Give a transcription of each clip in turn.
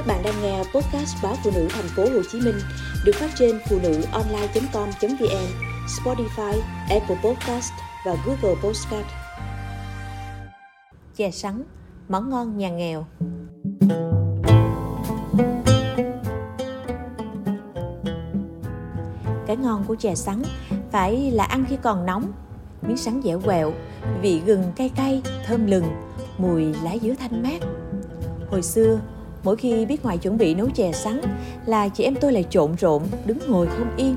Các bạn đang nghe podcast báo phụ nữ thành phố Hồ Chí Minh được phát trên phụ nữ online.com.vn, Spotify, Apple Podcast và Google Podcast. Chè sắn, món ngon nhà nghèo. Cái ngon của chè sắn phải là ăn khi còn nóng, miếng sắn dẻo quẹo, vị gừng cay cay, thơm lừng, mùi lá dứa thanh mát. Hồi xưa, mỗi khi biết ngoại chuẩn bị nấu chè sắn là chị em tôi lại trộn rộn, đứng ngồi không yên.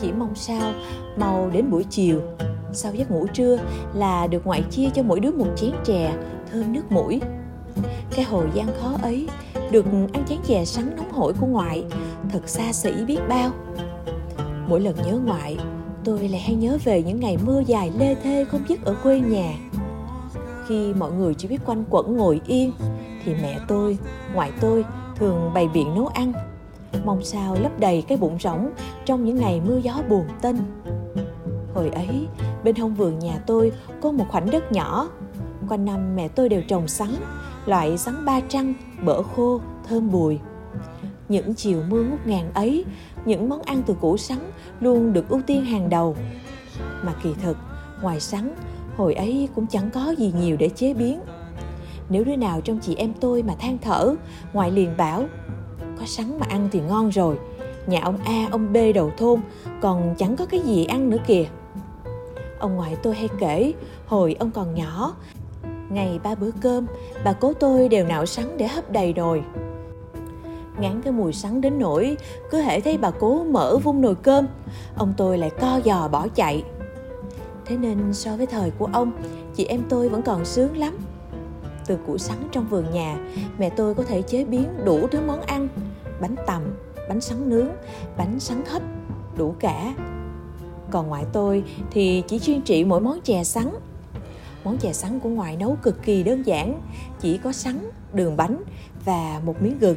Chỉ mong sao mau đến buổi chiều, sau giấc ngủ trưa là được ngoại chia cho mỗi đứa một chén chè thơm nước mũi. Cái hồi gian khó ấy, được ăn chén chè sắn nóng hổi của ngoại, thật xa xỉ biết bao. Mỗi lần nhớ ngoại, tôi lại hay nhớ về những ngày mưa dài lê thê không dứt ở quê nhà. Khi mọi người chỉ biết quanh quẩn ngồi yên, thì mẹ tôi, ngoại tôi thường bày biện nấu ăn. Mong sao lấp đầy cái bụng rỗng trong những ngày mưa gió buồn tênh. Hồi ấy, bên hông vườn nhà tôi có một khoảnh đất nhỏ. Quanh năm mẹ tôi đều trồng sắn, loại sắn ba trăng, bở khô, thơm bùi. Những chiều mưa ngút ngàn ấy, những món ăn từ củ sắn luôn được ưu tiên hàng đầu. Mà kỳ thực, ngoài sắn, hồi ấy cũng chẳng có gì nhiều để chế biến. Nếu đứa nào trong chị em tôi mà than thở, ngoại liền bảo, có sắn mà ăn thì ngon rồi, nhà ông A, ông B đầu thôn còn chẳng có cái gì ăn nữa kìa. Ông ngoại tôi hay kể, hồi ông còn nhỏ, ngày ba bữa cơm, bà cố tôi đều nạo sắn để hấp đầy nồi. Ngán cái mùi sắn đến nỗi, cứ hễ thấy bà cố mở vung nồi cơm, ông tôi lại co giò bỏ chạy. Thế nên so với thời của ông, chị em tôi vẫn còn sướng lắm. Từ củ sắn trong vườn nhà, mẹ tôi có thể chế biến đủ thứ món ăn, bánh tằm, bánh sắn nướng, bánh sắn hấp, đủ cả. Còn ngoại tôi thì chỉ chuyên trị mỗi món chè sắn. Món chè sắn của ngoại nấu cực kỳ đơn giản, chỉ có sắn, đường bánh và một miếng gừng.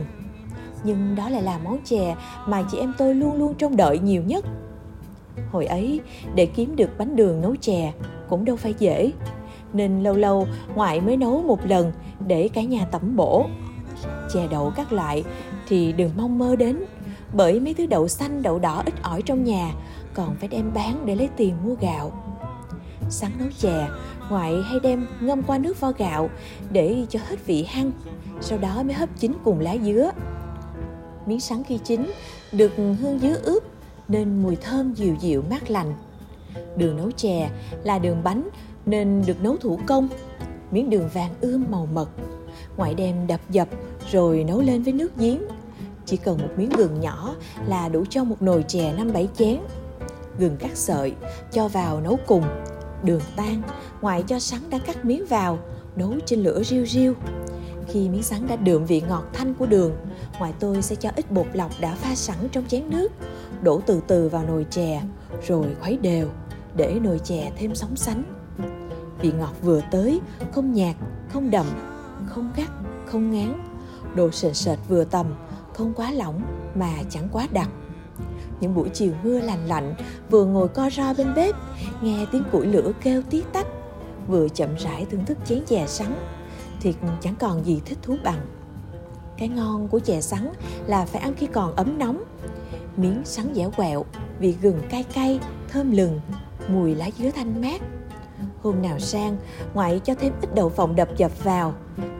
Nhưng đó lại là món chè mà chị em tôi luôn luôn trông đợi nhiều nhất. Hồi ấy, để kiếm được bánh đường nấu chè cũng đâu phải dễ. Nên lâu lâu ngoại mới nấu một lần để cả nhà tẩm bổ. Chè đậu các loại thì đừng mong mơ đến, bởi mấy thứ đậu xanh, đậu đỏ ít ỏi trong nhà còn phải đem bán để lấy tiền mua gạo. Sáng nấu chè, ngoại hay đem ngâm qua nước vo gạo để cho hết vị hăng, sau đó mới hấp chín cùng lá dứa. Miếng sắn khi chín được hương dứa ướp nên mùi thơm dịu dịu mát lành. Đường nấu chè là đường bánh nên được nấu thủ công. Miếng đường vàng ươm màu mật. Ngoại đem đập dập, rồi nấu lên với nước giếng. Chỉ cần một miếng gừng nhỏ là đủ cho một nồi chè năm bảy chén. Gừng cắt sợi, cho vào nấu cùng. Đường tan ngoại cho sắn đã cắt miếng vào, nấu trên lửa riu riu khi miếng sắn đã đượm vị ngọt thanh của đường ngoại tôi sẽ cho ít bột lọc đã pha sẵn trong chén nước. Đổ từ từ vào nồi chè, rồi khuấy đều, để nồi chè thêm sóng sánh vị ngọt vừa tới, không nhạt, không đậm, không gắt, không ngán. Độ sền sệt vừa tầm, không quá lỏng mà chẳng quá đặc. Những buổi chiều mưa lành lạnh, vừa ngồi co ro bên bếp, nghe tiếng củi lửa kêu tí tách, vừa chậm rãi thưởng thức chén chè sắn, thì chẳng còn gì thích thú bằng. Cái ngon của chè sắn là phải ăn khi còn ấm nóng. Miếng sắn dẻo quẹo, vị gừng cay cay, thơm lừng, mùi lá dứa thanh mát hôm nào sang, ngoại cho thêm ít đậu phộng đập dập vào.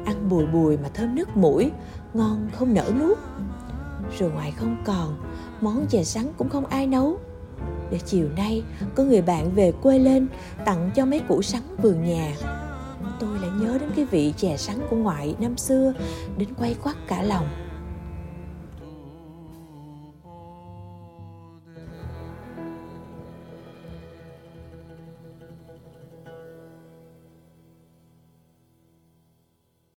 Ăn bùi bùi mà thơm nước mũi, ngon không nở nuốt. Rồi ngoại không còn, món chè sắn cũng không ai nấu. Để chiều nay, có người bạn về quê lên, tặng cho mấy củ sắn vườn nhà. Tôi lại nhớ đến cái vị chè sắn của ngoại năm xưa, đến quay quắt cả lòng.